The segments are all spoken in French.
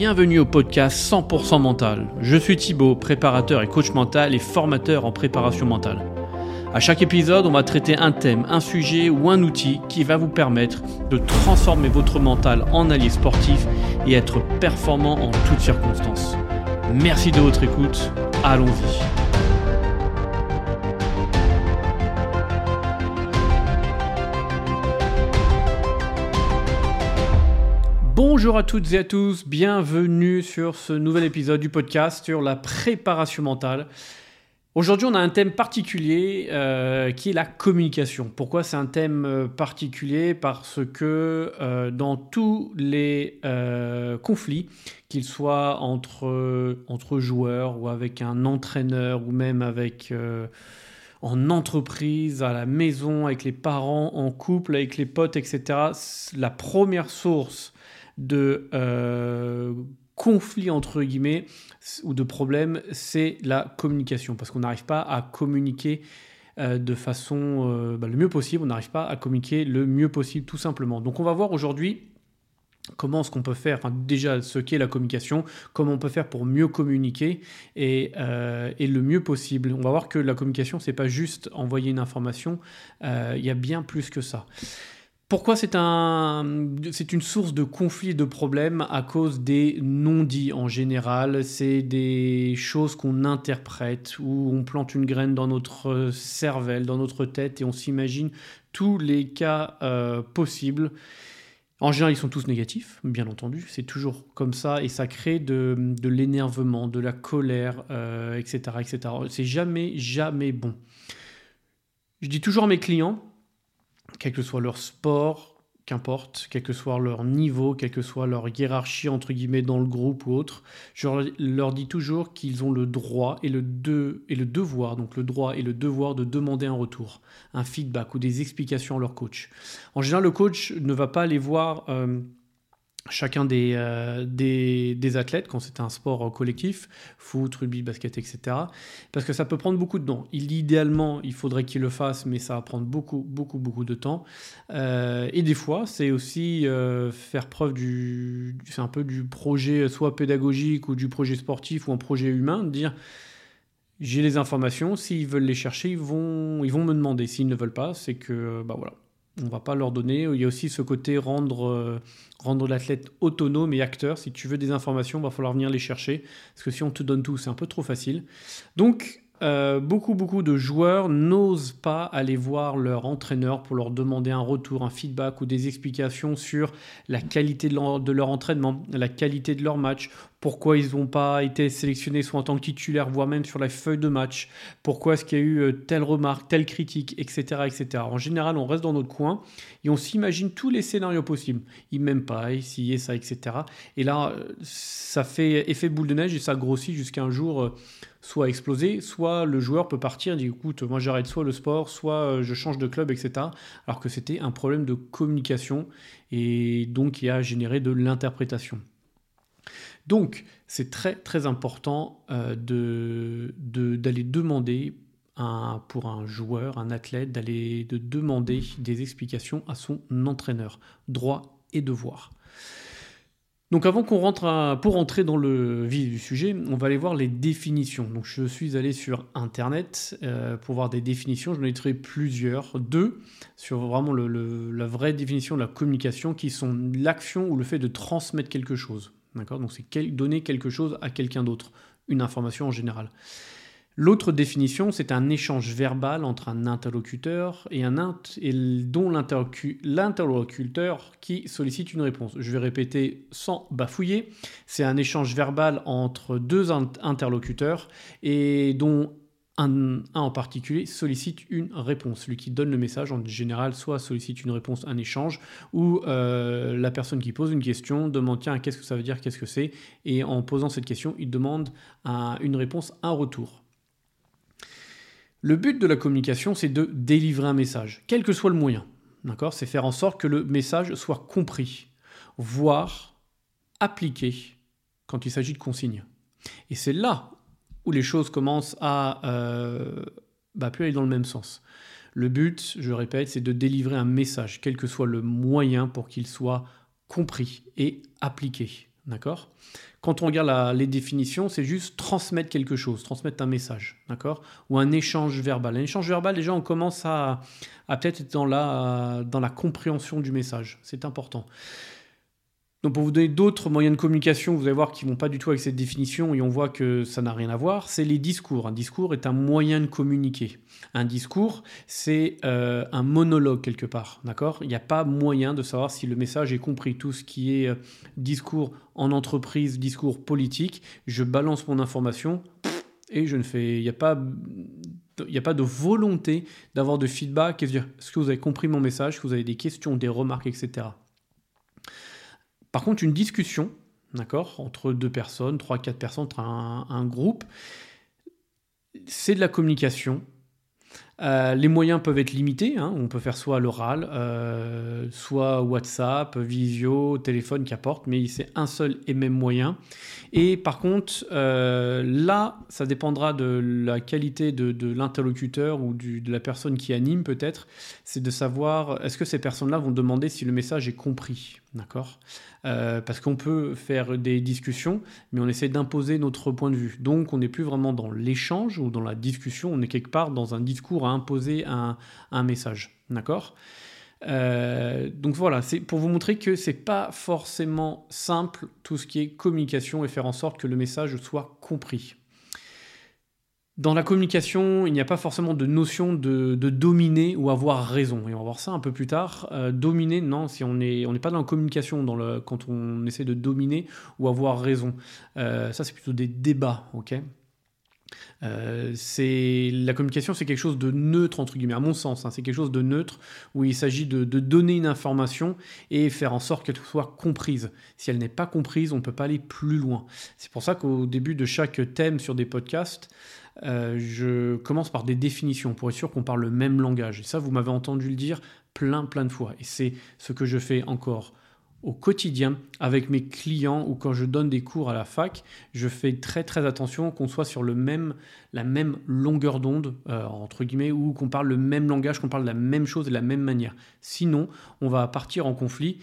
Bienvenue au podcast 100% mental. Je suis Thibaut, préparateur et coach mental et formateur en préparation mentale. À chaque épisode, on va traiter un thème, un sujet ou un outil qui va vous permettre de transformer votre mental en allié sportif et être performant en toutes circonstances. Merci de votre écoute. Allons-y. Bonjour à toutes et à tous, bienvenue sur ce nouvel épisode du podcast sur la préparation mentale. Aujourd'hui, on a un thème particulier euh, qui est la communication. Pourquoi c'est un thème euh, particulier? Parce que euh, dans tous les conflits, qu'ils soient entre, entre joueurs ou avec un entraîneur ou même avec en entreprise, à la maison, avec les parents, en couple, avec les potes, etc., la première source de euh, conflit entre guillemets ou de problème, c'est la communication parce qu'on n'arrive pas à communiquer euh, de façon euh, bah, le mieux possible, on n'arrive pas à communiquer le mieux possible tout simplement. Donc on va voir aujourd'hui comment ce qu'on peut faire, enfin déjà ce qu'est la communication, comment on peut faire pour mieux communiquer et, et, le mieux possible. On va voir que la communication, c'est pas juste envoyer une information, il y a bien plus que ça. Pourquoi c'est un, c'est une source de conflits et de problèmes à cause des non-dits en général? C'est des choses qu'on interprète, où on plante une graine dans notre cervelle, dans notre tête, et on s'imagine tous les cas euh, possibles. En général, ils sont tous négatifs, bien entendu. C'est toujours comme ça, et ça crée de, de l'énervement, de la colère, etc., euh, etc. C'est jamais, jamais bon. Je dis toujours à mes clients, quel que soit leur sport, qu'importe, quel que soit leur niveau, quelle que soit leur hiérarchie entre guillemets dans le groupe ou autre, je leur dis toujours qu'ils ont le droit et le, de, et le devoir, donc le droit et le devoir de demander un retour, un feedback ou des explications à leur coach. En général, le coach ne va pas aller voir euh, chacun euh, des, des, athlètes quand c'est un sport collectif, foot, rugby, basket, etc. Parce que ça peut prendre beaucoup de temps. Idéalement, il faudrait qu'il le fasse, mais ça va prendre beaucoup, beaucoup, beaucoup de temps. Euh, et des fois, c'est aussi euh, faire preuve du... C'est un peu du projet soit pédagogique ou du projet sportif ou un projet humain, de dire j'ai les informations, s'ils veulent les chercher, ils vont, ils vont me demander. S'ils ne veulent pas, c'est que, bah voilà, on va pas leur donner. Il y a aussi ce côté rendre, euh, rendre l'athlète autonome et acteur. Si tu veux des informations, il va falloir venir les chercher. Parce que si on te donne tout, c'est un peu trop facile. Donc, euh, beaucoup, beaucoup de joueurs n'osent pas aller voir leur entraîneur pour leur demander un retour, un feedback ou des explications sur la qualité de leur, entraînement, la qualité de leur match, pourquoi ils n'ont pas été sélectionnés soit en tant que titulaire, voire même sur la feuille de match, pourquoi est-ce qu'il y a eu euh, telle remarque, telle critique, etc., etc. En général, on reste dans notre coin et on s'imagine tous les scénarios possibles. Ils m'aiment pas, ici et ça, etc. Et là, euh, ça fait effet boule de neige et ça grossit jusqu'à un jour soit exploser, soit le joueur peut partir et écoute, moi j'arrête soit le sport, soit je change de club, etc. Alors que c'était un problème de communication et donc qui a généré de l'interprétation. Donc, c'est très très important euh, d'aller demander pour un joueur, un athlète, d'aller de demander des explications à son entraîneur, droit et devoir. Donc avant qu'on rentre pour entrer dans le vif du sujet, on va aller voir les définitions. Donc je suis allé sur internet euh, pour voir des définitions. Je ai trouvé plusieurs, deux sur vraiment la vraie définition de la communication, qui sont l'action ou le fait de transmettre quelque chose. D'accord? Donc c'est donner quelque chose à quelqu'un d'autre, une information en général. L'autre définition, c'est un échange verbal entre un interlocuteur et un et dont l'interlocuteur qui sollicite une réponse. Je vais répéter sans bafouiller. C'est un échange verbal entre deux interlocuteurs et dont un, en particulier sollicite une réponse. Celui qui donne le message, en général, soit sollicite une réponse, un échange, ou euh, la personne qui pose une question demande tiens, qu'est-ce que ça veut dire, qu'est-ce que c'est? Et en posant cette question, il demande une réponse, un retour. Le but de la communication, c'est de délivrer un message, quel que soit le moyen. D'accord? C'est faire en sorte que le message soit compris, voire appliqué quand il s'agit de consignes. Et c'est là où les choses commencent à euh, bah, plus aller dans le même sens. Le but, je répète, c'est de délivrer un message, quel que soit le moyen pour qu'il soit compris et appliqué. D'accord? Quand on regarde les définitions, c'est juste transmettre quelque chose, transmettre un message, d'accord? Ou un échange verbal. Un échange verbal, déjà, on commence à, peut-être être dans la, dans la compréhension du message. C'est important. Donc pour vous donner d'autres moyens de communication, vous allez voir qu'ils ne vont pas du tout avec cette définition et on voit que ça n'a rien à voir, c'est les discours. Un discours est un moyen de communiquer. Un discours, c'est euh, un monologue quelque part, d'accord? Il n'y a pas moyen de savoir si le message est compris. Tout ce qui est euh, discours en entreprise, discours politique, je balance mon information et je ne fais... Il n'y a pas... Il n'y a pas de volonté d'avoir de feedback et de dire est-ce que vous avez compris mon message, est-ce que vous avez des questions, des remarques, etc. Par contre, une discussion, d'accord, entre deux personnes, trois, quatre personnes, entre un groupe, c'est de la communication euh, les moyens peuvent être limités. Hein. On peut faire soit l'oral, euh, soit WhatsApp, visio, téléphone, qu'importe, mais c'est un seul et même moyen. Et par contre, euh, là, ça dépendra de la qualité de, l'interlocuteur ou de la personne qui anime peut-être. C'est de savoir est-ce que ces personnes-là vont demander si le message est compris. D'accord? Parce qu'on peut faire des discussions, mais on essaie d'imposer notre point de vue. Donc on n'est plus vraiment dans l'échange ou dans la discussion, on est quelque part dans un discours imposer un, message. D'accord? Euh, donc voilà, c'est pour vous montrer que c'est pas forcément simple tout ce qui est communication et faire en sorte que le message soit compris. Dans la communication, il n'y a pas forcément de notion de, dominer ou avoir raison. Et on va voir ça un peu plus tard. Euh, dominer, non, si on n'est on pas dans la communication quand on essaie de dominer ou avoir raison. Euh, ça, c'est plutôt des débats, ok? Euh, c'est la communication, c'est quelque chose de neutre entre guillemets, à mon sens. Hein. c'est quelque chose de neutre où il s'agit de, donner une information et faire en sorte qu'elle soit comprise. Si elle n'est pas comprise, on ne peut pas aller plus loin. C'est pour ça qu'au début de chaque thème sur des podcasts, euh, je commence par des définitions pour être sûr qu'on parle le même langage. Et ça, vous m'avez entendu le dire plein, plein de fois. Et c'est ce que je fais encore au quotidien avec mes clients ou quand je donne des cours à la fac, je fais très très attention qu'on soit sur le même, la même longueur d'onde, euh, entre guillemets, ou qu'on parle le même langage, qu'on parle la même chose de la même manière. Sinon, on va partir en conflit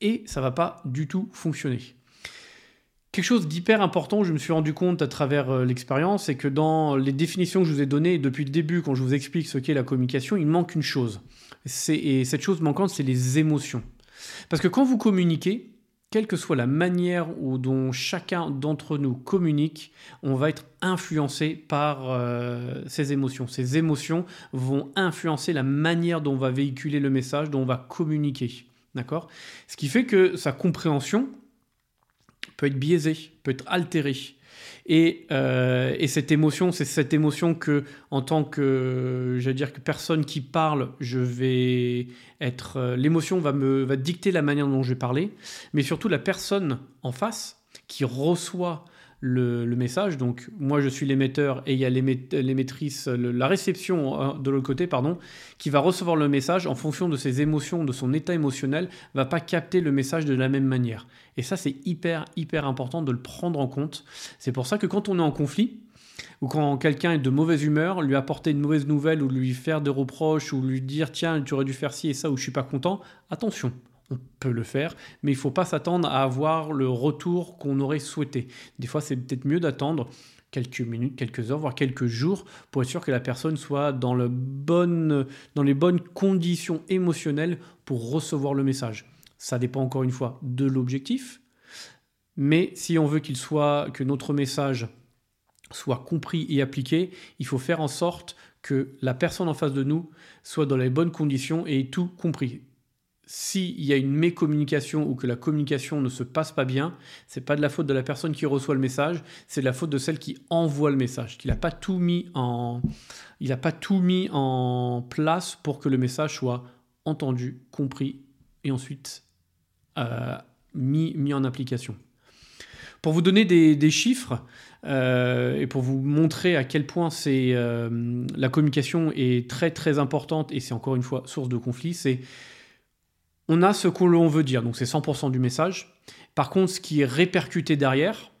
et ça va pas du tout fonctionner. Quelque chose d'hyper important, je me suis rendu compte à travers euh, l'expérience, c'est que dans les définitions que je vous ai données depuis le début, quand je vous explique ce qu'est la communication, il manque une chose. Et cette chose manquante, c'est les émotions. Parce que quand vous communiquez, quelle que soit la manière dont chacun d'entre nous communique, on va être influencé par euh, ces émotions. Ces émotions vont influencer la manière dont on va véhiculer le message, dont on va communiquer. D'accord? Ce qui fait que sa compréhension, peut être biaisé, peut être altéré. Et, euh, et cette émotion, c'est cette émotion que, en tant que, j'allais dire que personne qui parle, je vais être, euh, l'émotion va me va dicter la manière dont je vais parler, mais surtout la personne en face qui reçoit le, message. Donc moi je suis l'émetteur et il y a l'émettrice, la réception euh, de l'autre côté, pardon, qui va recevoir le message en fonction de ses émotions, de son état émotionnel, va pas capter le message de la même manière. Et ça c'est hyper hyper important de le prendre en compte. C'est pour ça que quand on est en conflit, ou quand quelqu'un est de mauvaise humeur, lui apporter une mauvaise nouvelle ou lui faire des reproches ou lui dire tiens tu aurais dû faire ci et ça ou je suis pas content, attention, on peut le faire, mais il ne faut pas s'attendre à avoir le retour qu'on aurait souhaité. Des fois, c'est peut-être mieux d'attendre quelques minutes, quelques heures, voire quelques jours, pour être sûr que la personne soit dans, le dans les bonnes conditions émotionnelles pour recevoir le message. Ça dépend encore une fois de l'objectif, mais si on veut qu'il soit, que notre message soit compris et appliqué, il faut faire en sorte que la personne en face de nous soit dans les bonnes conditions et tout compris s'il y a une mécommunication ou que la communication ne se passe pas bien, c'est pas de la faute de la personne qui reçoit le message, c'est de la faute de celle qui envoie le message, qu'il n'a pas tout mis en, il n'a pas tout mis en place pour que le message soit entendu, compris et ensuite euh, mis, mis en application. Pour vous donner des, chiffres euh, et pour vous montrer à quel point c'est euh, la communication est très très importante et c'est encore une fois source de conflit, c'est on a ce que l'on veut dire, donc c'est 100% du message. Par contre, ce qui est répercuté derrière,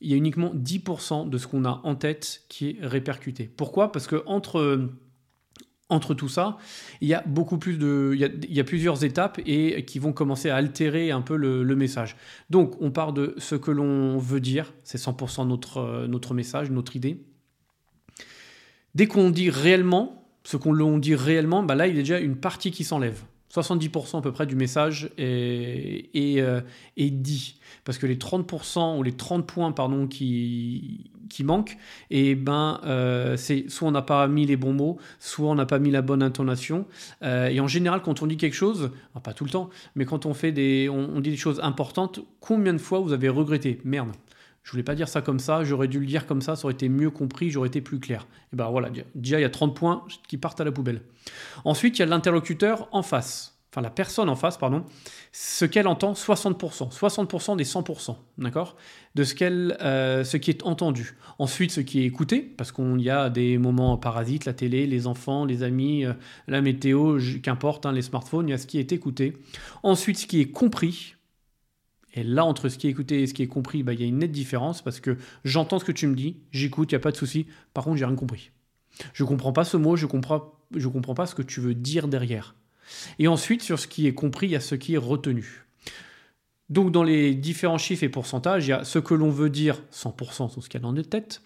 il y a uniquement 10% de ce qu'on a en tête qui est répercuté. Pourquoi? Parce que entre, entre tout ça, il y a beaucoup plus de, il y a, plusieurs étapes et qui vont commencer à altérer un peu le, message. Donc, on part de ce que l'on veut dire, c'est 100% notre, notre message, notre idée. Dès qu'on dit réellement, ce qu'on dit réellement, bah là, il y a déjà une partie qui s'enlève. 70% à peu près du message est, euh, est, dit. Parce que les 30% ou les 30 points pardon, qui, qui manquent, et eh ben, euh, c'est soit on n'a pas mis les bons mots, soit on n'a pas mis la bonne intonation. Euh, et en général, quand on dit quelque chose, pas tout le temps, mais quand on, fait des, on dit des choses importantes, combien de fois vous avez regretté? Merde, je voulais pas dire ça comme ça, j'aurais dû le dire comme ça, ça aurait été mieux compris, j'aurais été plus clair. Et ben voilà, déjà il y a 30 points qui partent à la poubelle. Ensuite, il y a l'interlocuteur en face, enfin la personne en face, pardon, ce qu'elle entend 60%, 60% des 100%, d'accord? De ce, qu'elle, euh, ce qui est entendu. Ensuite, ce qui est écouté, parce qu'il y a des moments parasites, la télé, les enfants, les amis, euh, la météo, qu'importe, hein, les smartphones, il y a ce qui est écouté. Ensuite, ce qui est compris, et là, entre ce qui est écouté et ce qui est compris, bah, il y a une nette différence parce que j'entends ce que tu me dis, j'écoute, il n'y a pas de souci. Par contre, j'ai rien compris. Je ne comprends pas ce mot, je ne comprends, comprends pas ce que tu veux dire derrière. Et ensuite, sur ce qui est compris, il y a ce qui est retenu. Donc, dans les différents chiffres et pourcentages, il y a ce que l'on veut dire 100% sur ce qu'il y a dans notre tête.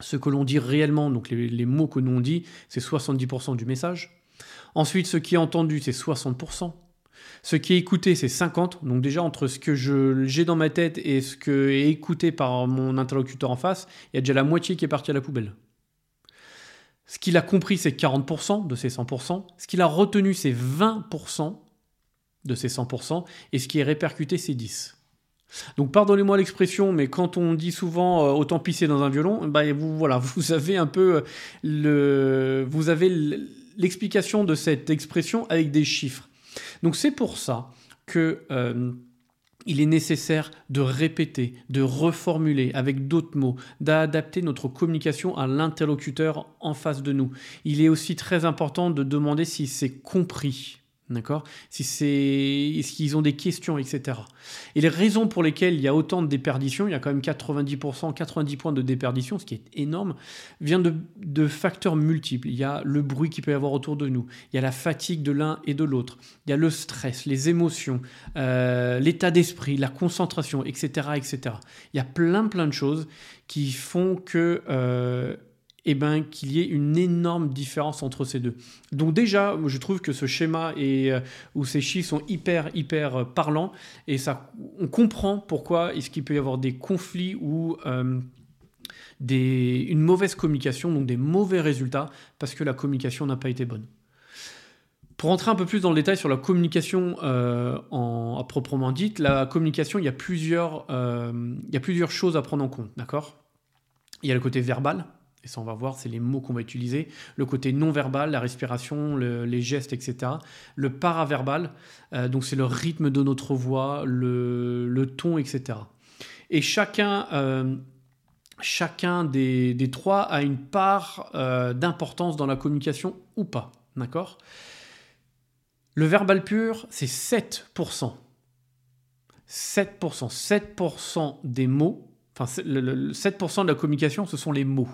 Ce que l'on dit réellement, donc les, les mots que l'on dit, c'est 70% du message. Ensuite, ce qui est entendu, c'est 60%. Ce qui est écouté, c'est 50. Donc déjà, entre ce que j'ai dans ma tête et ce qui est écouté par mon interlocuteur en face, il y a déjà la moitié qui est partie à la poubelle. Ce qu'il a compris, c'est 40% de ces 100%. Ce qu'il a retenu, c'est 20% de ces 100%. Et ce qui est répercuté, c'est 10%. Donc pardonnez-moi l'expression, mais quand on dit souvent euh, autant pisser dans un violon, bah, vous, voilà, vous avez un peu euh, le, vous avez l'explication de cette expression avec des chiffres. Donc c'est pour ça que euh, il est nécessaire de répéter, de reformuler avec d'autres mots, d'adapter notre communication à l'interlocuteur en face de nous. Il est aussi très important de demander si c'est compris. D'accord? Si est-ce qu'ils ont des questions, etc. Et les raisons pour lesquelles il y a autant de déperditions, il y a quand même 90%, 90 points de déperdition, ce qui est énorme, vient de, facteurs multiples. Il y a le bruit qu'il peut y avoir autour de nous, il y a la fatigue de l'un et de l'autre, il y a le stress, les émotions, euh, l'état d'esprit, la concentration, etc., etc. Il y a plein, plein de choses qui font que euh, eh ben, qu'il y ait une énorme différence entre ces deux. Donc déjà, je trouve que ce schéma et euh, ces chiffres sont hyper hyper euh, parlants et ça, on comprend pourquoi est-ce qu'il peut y avoir des conflits ou euh, une mauvaise communication, donc des mauvais résultats parce que la communication n'a pas été bonne. Pour rentrer un peu plus dans le détail sur la communication en, à proprement dite, la communication, il y a plusieurs, il y a plusieurs choses à prendre en compte, d'accord? Il y a le côté verbal, et ça on va voir, c'est les mots qu'on va utiliser, le côté non verbal, la respiration, les gestes, etc. Le paraverbal, euh, donc c'est le rythme de notre voix, le, ton, etc. Et chacun, euh, chacun des, trois a une part euh, d'importance dans la communication ou pas, d'accord? Le verbal pur, c'est 7%. 7%, 7% des mots, enfin 7% de la communication, ce sont les mots.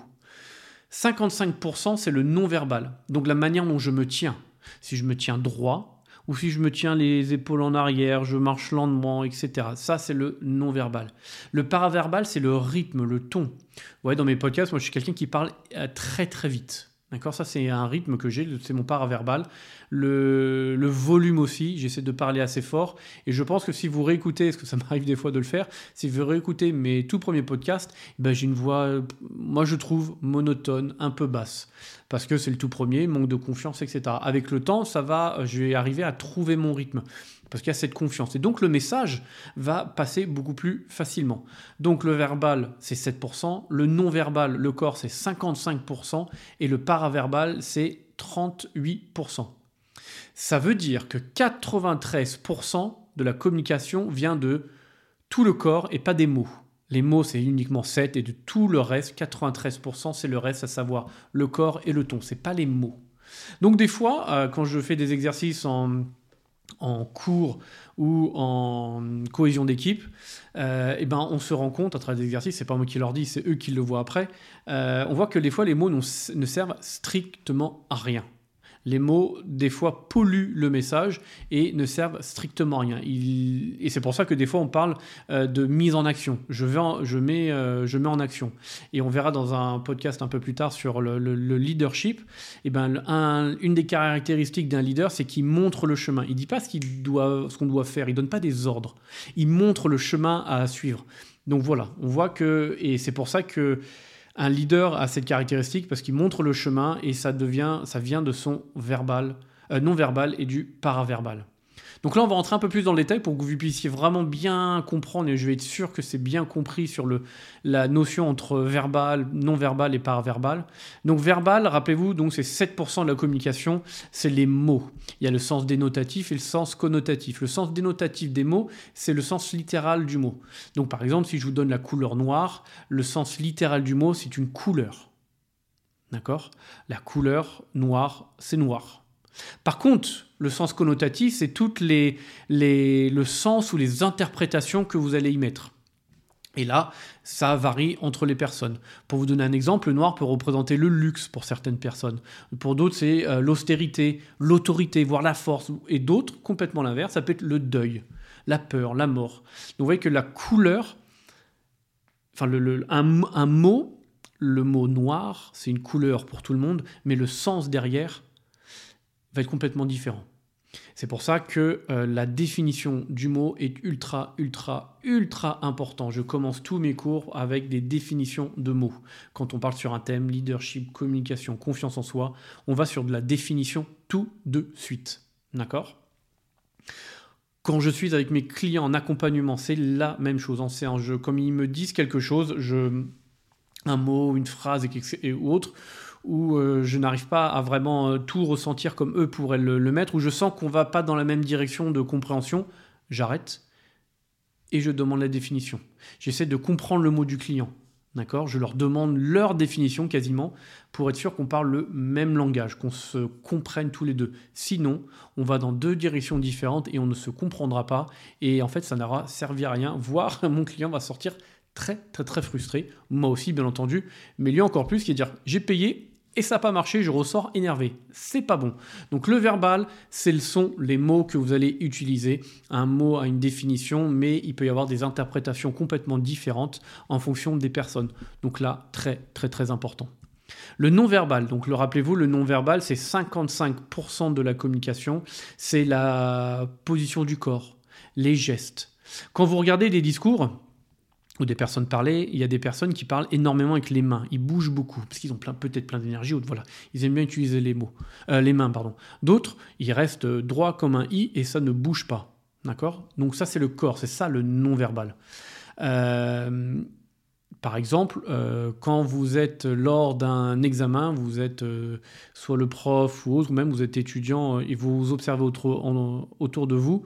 55%, c'est le non-verbal. Donc la manière dont je me tiens. Si je me tiens droit, ou si je me tiens les épaules en arrière, je marche lentement, etc. Ça, c'est le non-verbal. Le paraverbal, c'est le rythme, le ton. Ouais, dans mes podcasts, moi, je suis quelqu'un qui parle euh, très très vite. D'accord Ça, c'est un rythme que j'ai, c'est mon paraverbal. Le, le volume aussi, j'essaie de parler assez fort. Et je pense que si vous réécoutez, parce que ça m'arrive des fois de le faire, si vous réécoutez mes tout premiers podcasts, ben j'ai une voix, moi je trouve, monotone, un peu basse. Parce que c'est le tout premier, manque de confiance, etc. Avec le temps, ça va, je vais arriver à trouver mon rythme parce qu'il y a cette confiance. Et donc le message va passer beaucoup plus facilement. Donc le verbal, c'est 7%, le non-verbal, le corps, c'est 55%, et le paraverbal, c'est 38%. Ça veut dire que 93% de la communication vient de tout le corps et pas des mots. Les mots, c'est uniquement 7 et de tout le reste, 93%, c'est le reste, à savoir le corps et le ton. C'est pas les mots. Donc des fois, euh, quand je fais des exercices en en cours ou en cohésion d'équipe, euh, eh ben on se rend compte à travers des exercices, c'est pas moi qui leur dis, c'est eux qui le voient après, euh, on voit que des fois les mots ne servent strictement à rien. Les mots, des fois, polluent le message et ne servent strictement à rien. Et c'est pour ça que des fois, on parle euh, de mise en action. Je, vais je, mets, euh, je mets en action. Et on verra dans un podcast un peu plus tard sur le, leadership. Et eh ben, une des caractéristiques d'un leader, c'est qu'il montre le chemin. Il ne dit pas ce qu'on doit, qu'on doit faire. Il ne donne pas des ordres. Il montre le chemin à suivre. Donc voilà, on voit que, et c'est pour ça que un leader a cette caractéristique parce qu'il montre le chemin et ça devient, ça vient de son verbal, euh, non verbal et du paraverbal. Donc là, on va rentrer un peu plus dans le détail pour que vous puissiez vraiment bien comprendre, et je vais être sûr que c'est bien compris sur le, la notion entre verbal, non-verbal et paraverbal. Donc verbal, rappelez-vous, donc c'est 7% de la communication, c'est les mots. Il y a le sens dénotatif et le sens connotatif. Le sens dénotatif des mots, c'est le sens littéral du mot. Donc par exemple, si je vous donne la couleur noire, le sens littéral du mot, c'est une couleur. D'accord? La couleur noire, c'est noir. Par contre, le sens connotatif, c'est toutes les, le sens ou les interprétations que vous allez y mettre. Et là, ça varie entre les personnes. Pour vous donner un exemple, le noir peut représenter le luxe pour certaines personnes. Pour d'autres, c'est euh, l'austérité, l'autorité, voire la force. Et d'autres, complètement l'inverse, ça peut être le deuil, la peur, la mort. Donc vous voyez que la couleur, enfin un, un mot, le mot noir, c'est une couleur pour tout le monde, mais le sens derrière, va être complètement différent. C'est pour ça que euh, la définition du mot est ultra, ultra, ultra important. Je commence tous mes cours avec des définitions de mots. Quand on parle sur un thème, leadership, communication, confiance en soi, on va sur de la définition tout de suite. D'accord? Quand je suis avec mes clients en accompagnement, c'est la même chose en séance. comme ils me disent quelque chose, je, un mot, une phrase et, ou autre, où euh, je n'arrive pas à vraiment euh, tout ressentir comme eux pourraient le, mettre, où je sens qu'on va pas dans la même direction de compréhension, j'arrête et je demande la définition. J'essaie de comprendre le mot du client. D'accord? Je leur demande leur définition quasiment pour être sûr qu'on parle le même langage, qu'on se comprenne tous les deux. Sinon, on va dans deux directions différentes et on ne se comprendra pas. Et en fait, ça n'aura servi à rien, voire mon client va sortir très très très frustré. Moi aussi, bien entendu. Mais lui encore plus, qui est dire j'ai payé, et ça n'a pas marché, je ressors énervé. C'est pas bon. Donc le verbal, c'est sont les mots que vous allez utiliser. Un mot a une définition, mais il peut y avoir des interprétations complètement différentes en fonction des personnes. Donc là, très très très important. Le non-verbal, donc le rappelez-vous, le non-verbal, c'est 55% de la communication, c'est la position du corps, les gestes. Quand vous regardez des discours, ou des personnes parler, il y a des personnes qui parlent énormément avec les mains. Ils bougent beaucoup parce qu'ils ont peut-être plein d'énergie voilà, ils aiment bien utiliser les mots, euh, les mains pardon. D'autres, ils restent droits comme un i et ça ne bouge pas, d'accord? Donc ça c'est le corps, c'est ça le non verbal. Euh, par exemple, euh, quand vous êtes lors d'un examen, vous êtes euh, soit le prof ou autre, ou même vous êtes étudiant euh, et vous observez autour, de vous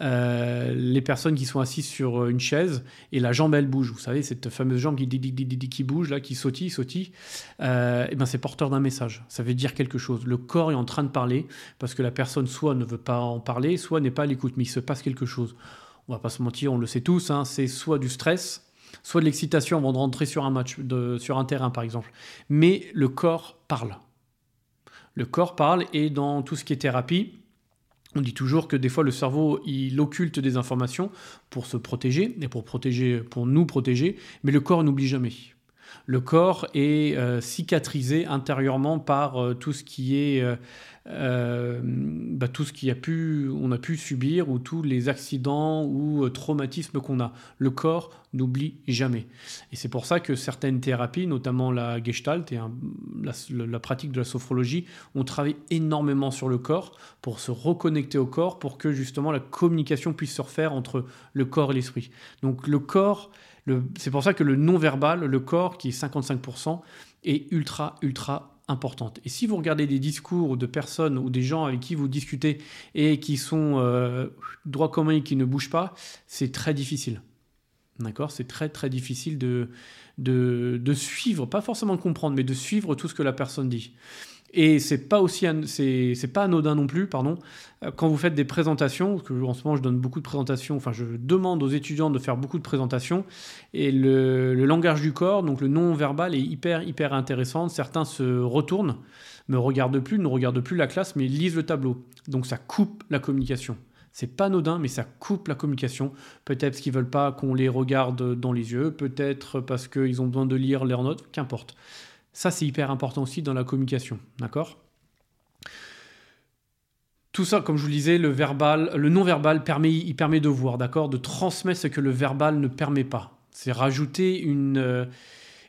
les personnes qui sont assises sur une chaise et la jambe elle bouge. Vous savez, cette fameuse jambe qui, bouge, là, qui sautille, sautille, ben c'est porteur d'un message. Ça veut dire quelque chose. Le corps est en train de parler parce que la personne soit ne veut pas en parler, soit n'est pas à l'écoute, mais il se passe quelque chose. On va pas se mentir, on le sait tous, hein, c'est soit du stress, soit de l'excitation avant de rentrer sur un sur un terrain par exemple. Mais le corps parle. Le corps parle et dans tout ce qui est thérapie, on dit toujours que des fois le cerveau il occulte des informations pour se protéger et pour protéger, pour nous protéger, mais le corps n'oublie jamais. Le corps est euh, cicatrisé intérieurement par euh, tout ce qui est euh, bah, tout ce qu'on a pu, on a pu subir ou tous les accidents ou traumatismes qu'on a. Le corps n'oublie jamais. Et c'est pour ça que certaines thérapies, notamment la gestalt et la, pratique de la sophrologie, ont travaillé énormément sur le corps pour se reconnecter au corps, pour que justement la communication puisse se refaire entre le corps et l'esprit. Donc le corps, c'est pour ça que le non-verbal, le corps qui est 55%, est ultra, ultra importante. Et si vous regardez des discours de personnes ou des gens avec qui vous discutez et qui sont euh, droit commun et qui ne bougent pas, c'est très difficile. D'accord? C'est très très difficile de, de, de, suivre, pas forcément de comprendre, mais de suivre tout ce que la personne dit. Et c'est pas aussi c'est pas anodin non plus, pardon. Euh, quand vous faites des présentations, parce que en ce moment je donne beaucoup de présentations, enfin je demande aux étudiants de faire beaucoup de présentations, et le, langage du corps, donc le non verbal, est hyper hyper intéressant. Certains se retournent me regardent plus, ne regardent plus la classe, mais lisent le tableau. Donc ça coupe la communication. C'est pas anodin, mais ça coupe la communication. Peut-être parce qu'ils veulent pas qu'on les regarde dans les yeux, peut-être parce qu'ils ont besoin de lire leurs notes, qu'importe. Ça, c'est hyper important aussi dans la communication, d'accord? Tout ça, comme je vous le disais, le verbal, le non-verbal permet, il permet de voir, d'accord, de transmettre ce que le verbal ne permet pas. C'est rajouter une, euh,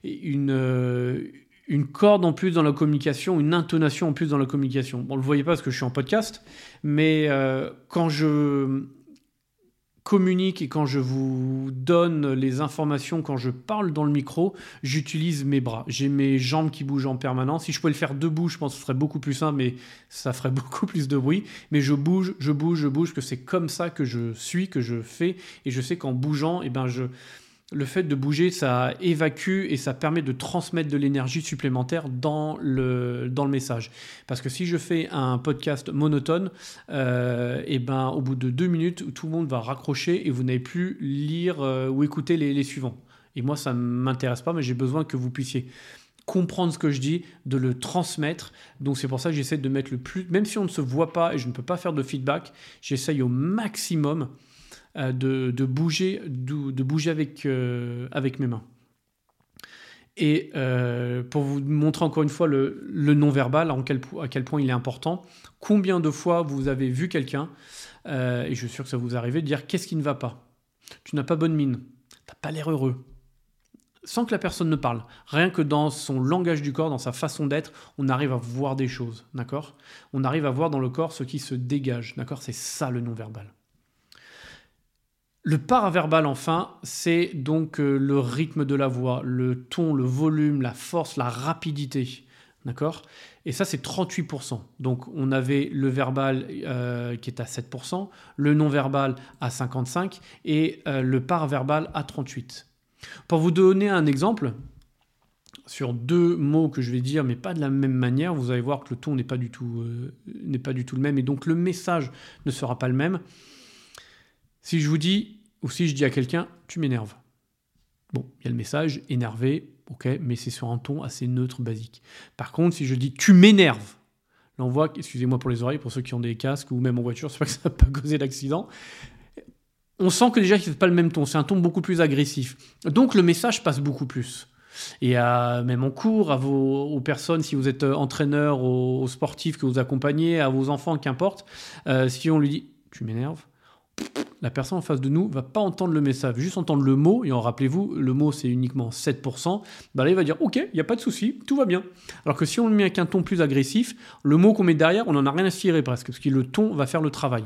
euh, une corde en plus dans la communication, une intonation en plus dans la communication. Bon, on ne le voyez pas parce que je suis en podcast, mais euh, quand je communique et quand je vous donne les informations, quand je parle dans le micro, j'utilise mes bras. J'ai mes jambes qui bougent en permanence. Si je pouvais le faire debout, je pense que ce serait beaucoup plus simple, mais ça ferait beaucoup plus de bruit. Mais je bouge, je bouge, je bouge, que c'est comme ça que je suis, que je fais. Et je sais qu'en bougeant, eh ben je, le fait de bouger, ça évacue et ça permet de transmettre de l'énergie supplémentaire dans le, dans le message. Parce que si je fais un podcast monotone, euh, et ben, au bout de deux minutes, tout le monde va raccrocher et vous n'avez plus lire euh, ou écouter les, les, suivants. Et moi, ça ne m'intéresse pas, mais j'ai besoin que vous puissiez comprendre ce que je dis, de le transmettre. Donc c'est pour ça que j'essaie de mettre le plus, même si on ne se voit pas et je ne peux pas faire de feedback, j'essaye au maximum euh, de, bouger, de, bouger avec, euh, avec mes mains. Et euh, pour vous montrer encore une fois le, non-verbal, à quel, à quel point il est important, combien de fois vous avez vu quelqu'un, et je suis sûr que ça vous arrive, dire qu'est-ce qui ne va pas? Tu n'as pas bonne mine, tu n'as pas l'air heureux. Sans que la personne ne parle. Rien que dans son langage du corps, dans sa façon d'être, on arrive à voir des choses, d'accord? On arrive à voir dans le corps ce qui se dégage, d'accord? C'est ça le non-verbal. Le paraverbal, enfin, c'est donc euh, le rythme de la voix, le ton, le volume, la force, la rapidité. D'accord? Et ça, c'est 38%. Donc, on avait le verbal euh, qui est à 7%, le non-verbal à 55% et euh, le paraverbal à 38%. Pour vous donner un exemple, sur deux mots que je vais dire, mais pas de la même manière, vous allez voir que le ton n'est pas, pas du tout le même et donc le message ne sera pas le même. Si je vous dis, ou si je dis à quelqu'un, tu m'énerves. Bon, il y a le message, énervé, ok, mais c'est sur un ton assez neutre, basique. Par contre, si je dis, tu m'énerves, là on voit, excusez-moi pour les oreilles, pour ceux qui ont des casques ou même en voiture, c'est pas que ça va pas causer d'accident. On sent que déjà, c'est pas le même ton, c'est un ton beaucoup plus agressif. Donc le message passe beaucoup plus. Et même en cours, à vos aux personnes, si vous êtes euh, entraîneur, aux, sportifs que vous accompagnez, à vos enfants, qu'importe, euh, si on lui dit tu m'énerves, la personne en face de nous va pas entendre le message, juste entendre le mot, et en rappelez-vous, le mot c'est uniquement 7%, bah là il va dire ok, il n'y a pas de souci, tout va bien. Alors que si on le met avec un ton plus agressif, le mot qu'on met derrière, on n'en a rien à cirer presque, parce que le ton va faire le travail.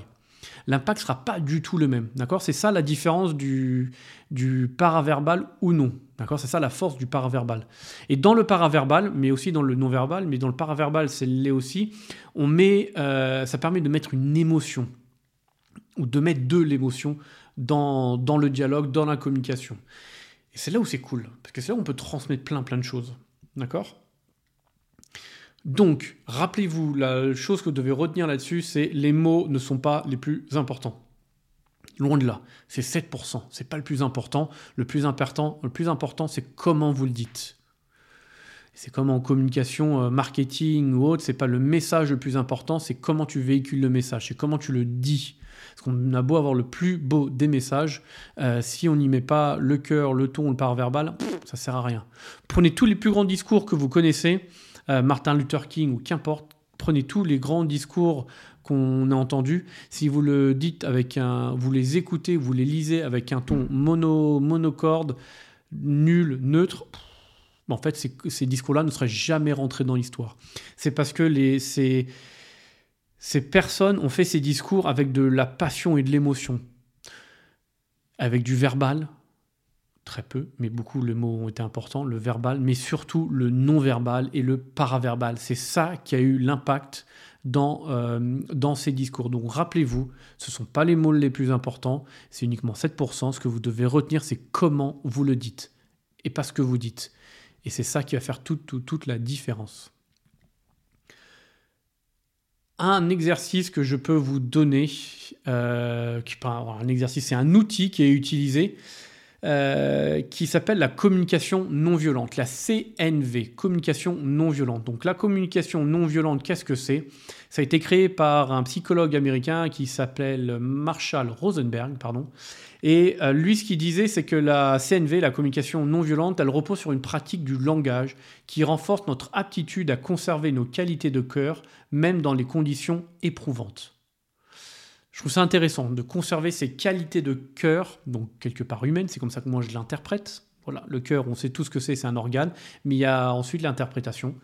L'impact sera pas du tout le même, d'accord? C'est ça la différence du, du paraverbal ou non, d'accord? C'est ça la force du paraverbal. Et dans le paraverbal, mais aussi dans le non-verbal, mais dans le paraverbal c'est l'est aussi, on met, euh, ça permet de mettre une émotion ou de mettre de l'émotion dans, dans le dialogue, dans la communication. Et c'est là où c'est cool, parce que c'est là où on peut transmettre plein plein de choses. D'accord? Donc, rappelez-vous, la chose que vous devez retenir là-dessus, c'est les mots ne sont pas les plus importants. Loin de là, c'est 7%, c'est pas le plus important. Le plus important, le plus important, c'est comment vous le dites. C'est comme en communication, euh, marketing ou autre, c'est pas le message le plus important, c'est comment tu véhicules le message, c'est comment tu le dis. Parce qu'on a beau avoir le plus beau des messages, euh, si on n'y met pas le cœur, le ton, le paraverbal, ça sert à rien. Prenez tous les plus grands discours que vous connaissez, euh, Martin Luther King ou qu'importe, prenez tous les grands discours qu'on a entendus. Si vous le dites avec un, vous les écoutez, vous les lisez avec un ton mono, monocorde, nul, neutre. En fait, ces, discours-là ne seraient jamais rentrés dans l'histoire. C'est parce que les, ces personnes ont fait ces discours avec de la passion et de l'émotion, avec du verbal, très peu, mais beaucoup le mot ont été importants, le verbal, mais surtout le non-verbal et le paraverbal. C'est ça qui a eu l'impact dans, euh, dans ces discours. Donc rappelez-vous, ce ne sont pas les mots les plus importants, c'est uniquement 7%. Ce que vous devez retenir, c'est comment vous le dites et pas ce que vous dites. Et c'est ça qui va faire toute, la différence un exercice que je peux vous donner, euh, un exercice, c'est un outil qui est utilisé euh, qui s'appelle la communication non violente, la CNV, communication non violente. Donc la communication non violente, qu'est-ce que c'est? Ça a été créé par un psychologue américain qui s'appelle Marshall Rosenberg, pardon. Et euh, lui, ce qu'il disait, c'est que la CNV, la communication non violente, elle repose sur une pratique du langage qui renforce notre aptitude à conserver nos qualités de cœur, même dans les conditions éprouvantes. Je trouve ça intéressant de conserver ces qualités de cœur, donc quelque part humaines, c'est comme ça que moi je l'interprète. Voilà, le cœur, on sait tout ce que c'est, c'est un organe, mais il y a ensuite l'interprétation.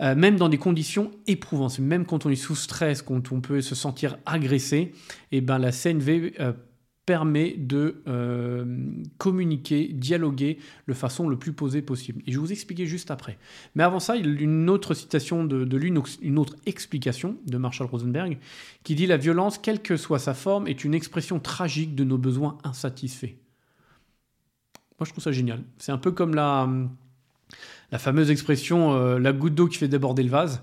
Euh, même dans des conditions éprouvantes, même quand on est sous stress, quand on peut se sentir agressé, et eh ben la CNV euh, permet de euh, communiquer, dialoguer de façon le plus posée possible. Et je vais vous expliquer juste après. Mais avant ça, une autre citation de, de lui, une autre explication de Marshall Rosenberg, qui dit La violence, quelle que soit sa forme, est une expression tragique de nos besoins insatisfaits. Moi, je trouve ça génial. C'est un peu comme la, la fameuse expression euh, la goutte d'eau qui fait déborder le vase.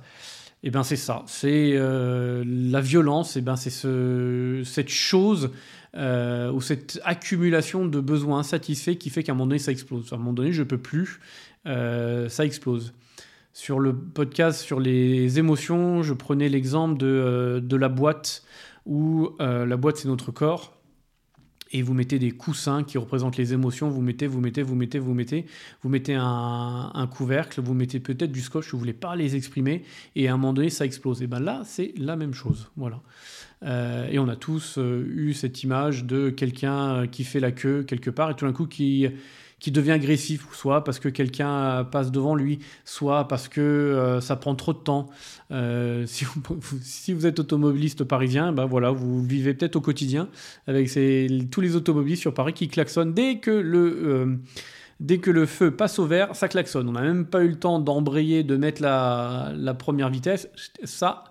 Et eh ben c'est ça, c'est euh, la violence, et eh ben c'est ce, cette chose euh, ou cette accumulation de besoins insatisfaits qui fait qu'à un moment donné, ça explose. À un moment donné, je peux plus, euh, ça explose. Sur le podcast sur les émotions, je prenais l'exemple de, de, la boîte, où la boîte, c'est notre corps et vous mettez des coussins qui représentent les émotions, vous mettez, vous mettez, vous mettez, vous mettez, vous mettez un, couvercle, vous mettez peut-être du scotch, vous voulez pas les exprimer, et à un moment donné, ça explose. Et bien là, c'est la même chose. Voilà. Euh, et on a tous euh, eu cette image de quelqu'un euh, qui fait la queue quelque part et tout d'un coup qui, qui devient agressif, soit parce que quelqu'un passe devant lui, soit parce que ça prend trop de temps. si, vous, si, vous, êtes automobiliste parisien, ben voilà, vous vivez peut-être au quotidien avec tous les automobilistes sur Paris qui klaxonnent dès que le... Dès que le feu passe au vert, ça klaxonne. On n'a même pas eu le temps d'embrayer, de mettre la, première vitesse. Ça,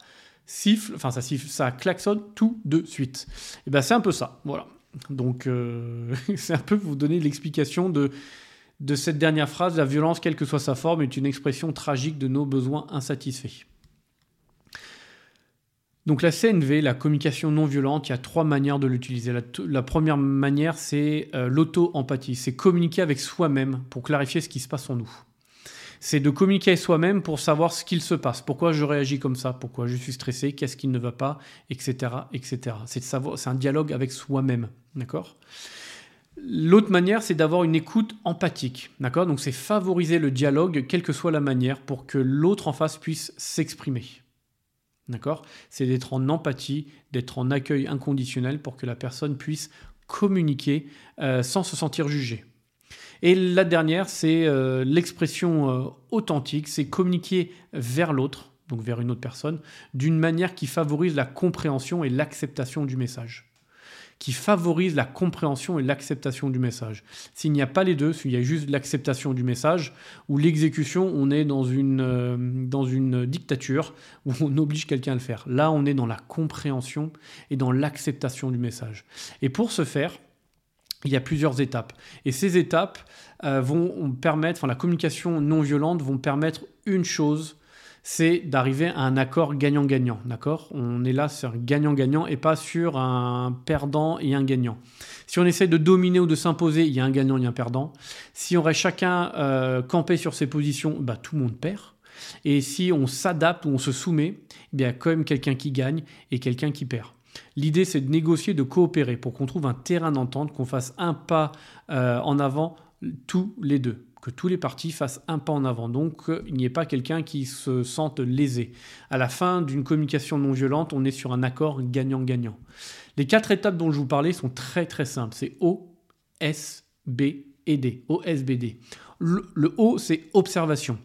siffle, enfin ça siffle, ça klaxonne tout de suite. Et ben c'est un peu ça, voilà. Donc euh, c'est un peu vous donner l'explication de, de cette dernière phrase, la violence, quelle que soit sa forme, est une expression tragique de nos besoins insatisfaits. Donc la CNV, la communication non violente, il y a trois manières de l'utiliser. La, première manière, c'est euh, l'auto-empathie, c'est communiquer avec soi-même pour clarifier ce qui se passe en nous c'est de communiquer soi-même pour savoir ce qu'il se passe, pourquoi je réagis comme ça, pourquoi je suis stressé, qu'est-ce qui ne va pas, etc., etc. C'est savoir, un dialogue avec soi-même, d'accord? L'autre manière, c'est d'avoir une écoute empathique, d'accord? Donc c'est favoriser le dialogue, quelle que soit la manière, pour que l'autre en face puisse s'exprimer. D'accord? C'est d'être en empathie, d'être en accueil inconditionnel pour que la personne puisse communiquer euh, sans se sentir jugée. Et la dernière, c'est euh, l'expression euh, authentique, c'est communiquer vers l'autre, donc vers une autre personne, d'une manière qui favorise la compréhension et l'acceptation du message qui favorise la compréhension et l'acceptation du message. S'il n'y a pas les deux, s'il y a juste l'acceptation du message ou l'exécution, on est dans une, euh, dans une dictature où on oblige quelqu'un à le faire. Là, on est dans la compréhension et dans l'acceptation du message. Et pour ce faire, il y a plusieurs étapes. Et ces étapes euh, vont permettre, enfin la communication non violente vont permettre une chose, c'est d'arriver à un accord gagnant-gagnant. D'accord? On est là sur un gagnant-gagnant et pas sur un perdant et un gagnant. Si on essaie de dominer ou de s'imposer, il y a un gagnant et un perdant. Si on reste chacun euh, campé sur ses positions, bah, tout le monde perd. Et si on s'adapte ou on se soumet, il y a quand même quelqu'un qui gagne et quelqu'un qui perd. L'idée, c'est de négocier, de coopérer pour qu'on trouve un terrain d'entente, qu'on fasse un pas euh, en avant tous les deux, que tous les partis fassent un pas en avant. Donc, euh, il n'y ait pas quelqu'un qui se sente lésé. À la fin d'une communication non violente, on est sur un accord gagnant-gagnant. Les quatre étapes dont je vous parlais sont très très simples. C'est O, S, B et D. O, S, B, D. Le, le O, c'est observation.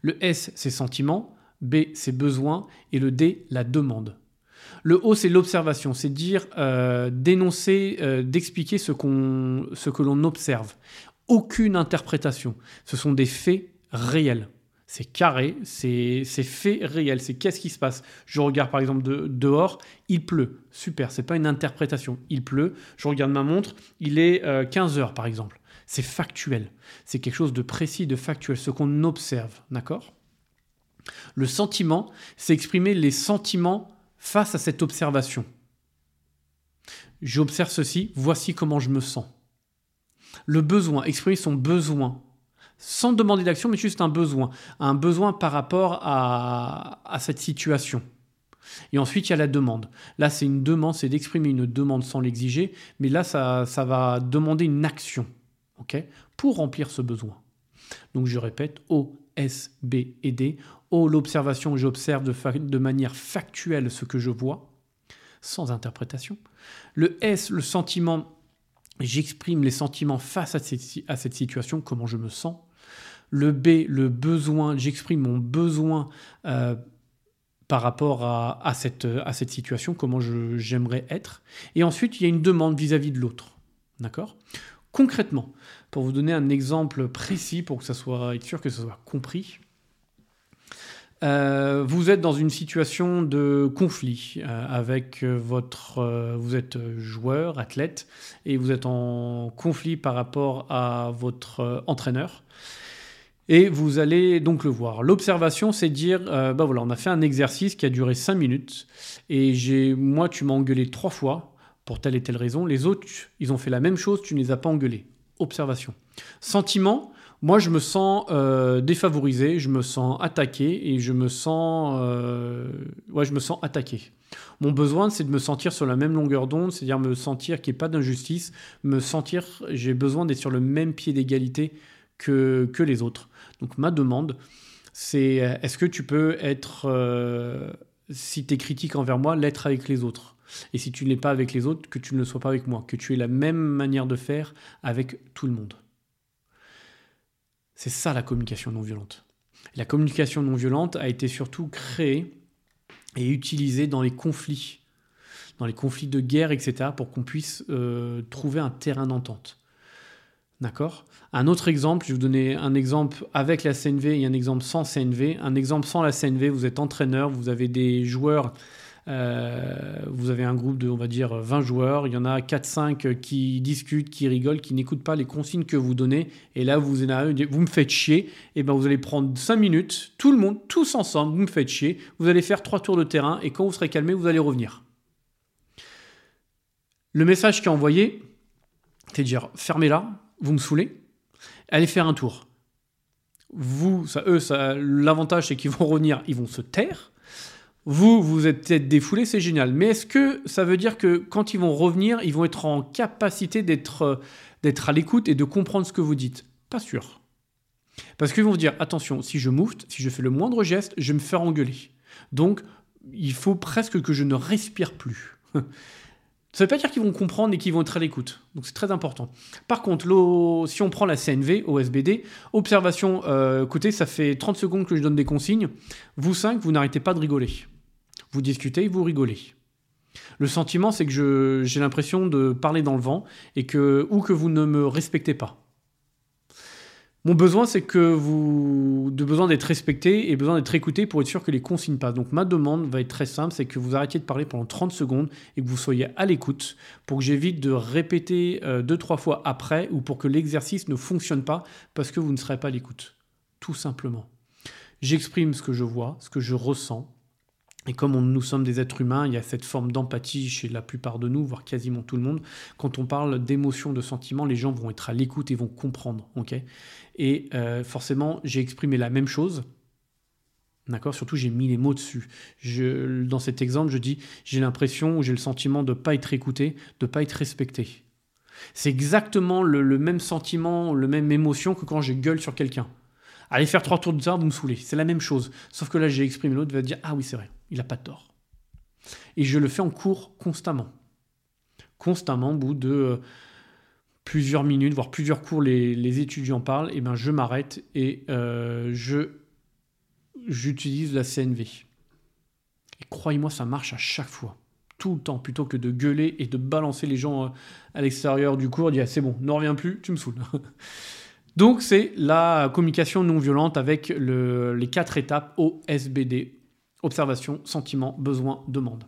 Le S, c'est sentiment. B, c'est besoin. Et le D, la demande. Le haut, c'est l'observation, c'est dire, euh, d'énoncer, euh, d'expliquer ce, que l'on observe. Aucune interprétation. Ce sont des faits réels. C'est carré, c'est, c'est fait réel, c'est qu'est-ce qui se passe? Je regarde par exemple dehors, il pleut. Super, c'est pas une interprétation. Il pleut, je regarde ma montre, il est 15 euh, heures par exemple. C'est factuel. C'est quelque chose de précis, de factuel, ce qu'on observe, d'accord? Le sentiment, c'est exprimer les sentiments face à cette observation. J'observe ceci, voici comment je me sens. Le besoin, exprimer son besoin, sans demander d'action, mais juste un besoin. Un besoin par rapport à, cette situation. Et ensuite, il y a la demande. Là, c'est une demande, c'est d'exprimer une demande sans l'exiger, mais là, ça, va demander une action ok, pour remplir ce besoin. Donc, je répète, O, S, B et D. O, l'observation, j'observe de, manière factuelle ce que je vois, sans interprétation. Le S, le sentiment, j'exprime les sentiments face à cette, situation, comment je me sens. Le B, le besoin, j'exprime mon besoin euh, par rapport à, cette, à cette situation, comment j'aimerais être. Et ensuite, il y a une demande vis-à-vis de l'autre. D'accord? Concrètement, pour vous donner un exemple précis, pour que ça soit être sûr que ça soit compris, euh, vous êtes dans une situation de conflit euh, avec votre. Euh, vous êtes joueur, athlète, et vous êtes en conflit par rapport à votre entraîneur. Et vous allez donc le voir. L'observation, c'est dire, bah voilà, on a fait un exercice qui a duré 5 minutes, et j'ai, moi, tu m'as engueulé trois fois pour telle et telle raison. Les autres, ils ont fait la même chose, tu ne les as pas engueulés. Observation. Sentiment, moi, je me sens euh, défavorisé, je me sens attaqué et je me sens, euh, ouais, je me sens attaqué. Mon besoin, c'est de me sentir sur la même longueur d'onde, c'est-à-dire me sentir qu'il n'y ait pas d'injustice, me sentir, j'ai besoin d'être sur le même pied d'égalité que, que les autres. Donc ma demande, c'est est-ce que tu peux être, euh, si tu es critique envers moi, l'être avec les autres? Et si tu ne l'es pas avec les autres, que tu ne le sois pas avec moi, que tu aies la même manière de faire avec tout le monde. C'est ça la communication non violente. La communication non violente a été surtout créée et utilisée dans les conflits, dans les conflits de guerre, etc., pour qu'on puisse euh, trouver un terrain d'entente. D'accord? Un autre exemple, je vais vous donner un exemple avec la CNV et un exemple sans CNV. Un exemple sans la CNV, vous êtes entraîneur, vous avez des joueurs, euh, vous avez un groupe de, on va dire, 20 joueurs. Il y en a 4-5 qui discutent, qui rigolent, qui n'écoutent pas les consignes que vous donnez. Et là, vous, vous me faites chier. Et ben, vous allez prendre 5 minutes, tout le monde, tous ensemble, vous me faites chier. Vous allez faire 3 tours de terrain. Et quand vous serez calmé, vous allez revenir. Le message qui est envoyé, c'est de dire fermez-la, vous me saoulez, allez faire un tour. Vous, ça, eux, ça, l'avantage c'est qu'ils vont revenir, ils vont se taire. Vous, vous êtes peut-être défoulé, c'est génial. Mais est-ce que ça veut dire que quand ils vont revenir, ils vont être en capacité d'être, d'être à l'écoute et de comprendre ce que vous dites? Pas sûr. Parce qu'ils vont vous dire, attention, si je moufte, si je fais le moindre geste, je vais me faire engueuler. Donc, il faut presque que je ne respire plus. Ça ne veut pas dire qu'ils vont comprendre et qu'ils vont être à l'écoute. Donc c'est très important. Par contre, si on prend la CNV, OSBD, observation, euh, écoutez, ça fait 30 secondes que je donne des consignes. Vous cinq, vous n'arrêtez pas de rigoler. Vous discutez, vous rigolez. Le sentiment, c'est que j'ai l'impression de parler dans le vent ou que vous ne me respectez pas. Mon besoin, c'est que vous, de besoin d'être respecté et besoin d'être écouté pour être sûr que les consignes passent. Donc ma demande va être très simple, c'est que vous arrêtiez de parler pendant 30 secondes et que vous soyez à l'écoute pour que j'évite de répéter euh, deux, trois fois après ou pour que l'exercice ne fonctionne pas parce que vous ne serez pas à l'écoute. Tout simplement. J'exprime ce que je vois, ce que je ressens, et comme nous sommes des êtres humains, il y a cette forme d'empathie chez la plupart de nous, voire quasiment tout le monde. Quand on parle d'émotions, de sentiments, les gens vont être à l'écoute et vont comprendre. ok? Et euh, forcément, j'ai exprimé la même chose. D'accord? Surtout, j'ai mis les mots dessus. Dans cet exemple, je dis j'ai l'impression ou j'ai le sentiment de ne pas être écouté, de ne pas être respecté. C'est exactement le, le, même sentiment, le même émotion que quand je gueule sur quelqu'un. Allez faire trois tours de ça, vous me saoulez. C'est la même chose. Sauf que là, j'ai exprimé l'autre, va dire Ah oui, c'est vrai, il n'a pas tort. Et je le fais en cours constamment. Constamment, au bout de euh, plusieurs minutes, voire plusieurs cours, les, étudiants parlent, et ben je m'arrête et euh, je j'utilise la CNV. Et croyez-moi, ça marche à chaque fois. Tout le temps, plutôt que de gueuler et de balancer les gens euh, à l'extérieur du cours, dire c'est bon, ne reviens plus, tu me saoules. Donc c'est la communication non violente avec les quatre étapes OSBD. Observation, sentiment, besoin, demande.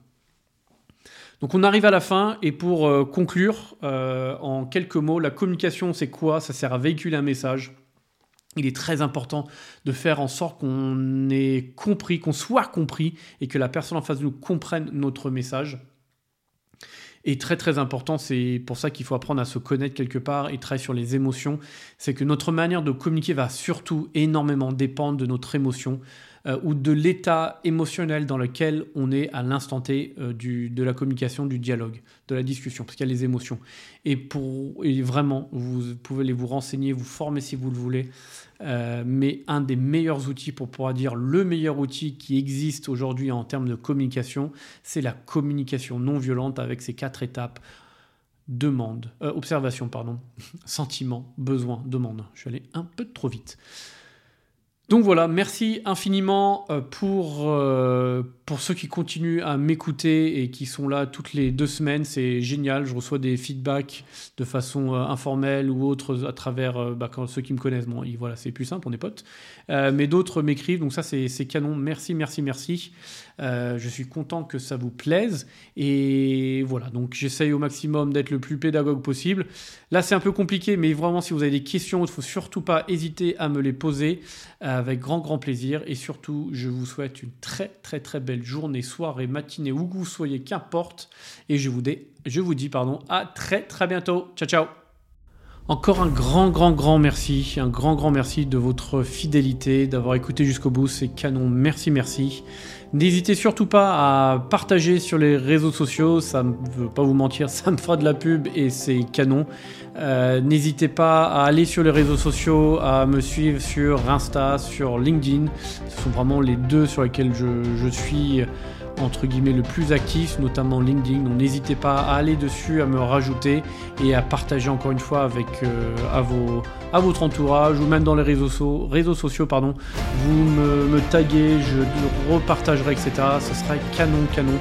Donc on arrive à la fin et pour euh, conclure euh, en quelques mots, la communication c'est quoi? Ça sert à véhiculer un message. Il est très important de faire en sorte qu'on ait compris, qu'on soit compris et que la personne en face de nous comprenne notre message. Et très très important, c'est pour ça qu'il faut apprendre à se connaître quelque part et travailler sur les émotions. C'est que notre manière de communiquer va surtout énormément dépendre de notre émotion euh, ou de l'état émotionnel dans lequel on est à l'instant T euh, du, de la communication, du dialogue, de la discussion, parce qu'il y a les émotions. Et, pour, et vraiment, vous pouvez les vous renseigner, vous former si vous le voulez. Euh, mais un des meilleurs outils pour pouvoir dire le meilleur outil qui existe aujourd'hui en termes de communication, c'est la communication non violente avec ces quatre étapes demande, observation, pardon, sentiment, besoin, demande. Je suis allé un peu trop vite. Donc voilà, merci infiniment euh, pour, euh, pour ceux qui continuent à m'écouter et qui sont là toutes les deux semaines. C'est génial, je reçois des feedbacks de façon euh, informelle ou autre à travers bah, ceux qui me connaissent. Bon, voilà, c'est plus simple, on est potes. mais d'autres m'écrivent, donc ça c'est canon. Merci, merci, merci. je suis content que ça vous plaise. Et voilà, donc j'essaye au maximum d'être le plus pédagogue possible. Là c'est un peu compliqué, mais vraiment si vous avez des questions, il ne faut surtout pas hésiter à me les poser avec grand grand plaisir. Et surtout je vous souhaite une très très très belle journée, soirée, matinée, où que vous soyez, qu'importe. Et je vous dis, je vous dis pardon, à très très bientôt. Ciao ciao encore un grand, grand, grand merci, un grand, grand merci de votre fidélité, d'avoir écouté jusqu'au bout, c'est canon, merci, merci. N'hésitez surtout pas à partager sur les réseaux sociaux, ça ne veut pas vous mentir, ça me fera de la pub et c'est canon. Euh, n'hésitez pas à aller sur les réseaux sociaux, à me suivre sur Insta, sur LinkedIn, ce sont vraiment les deux sur lesquels je, je suis entre guillemets le plus actif, notamment LinkedIn. Donc n'hésitez pas à aller dessus, à me rajouter et à partager encore une fois avec euh, à, vos, à votre entourage ou même dans les réseaux, réseaux sociaux. Pardon. Vous me, me taguez, je repartagerai, etc. Ce sera canon, canon.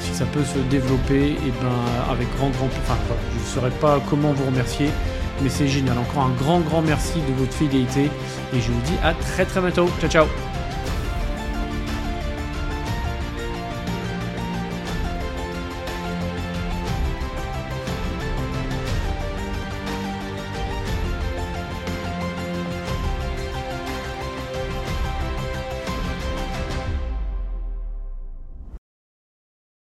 Si ça peut se développer, et ben avec grand grand enfin je ne saurais pas comment vous remercier, mais c'est génial. Encore un grand grand merci de votre fidélité et je vous dis à très très bientôt. Ciao ciao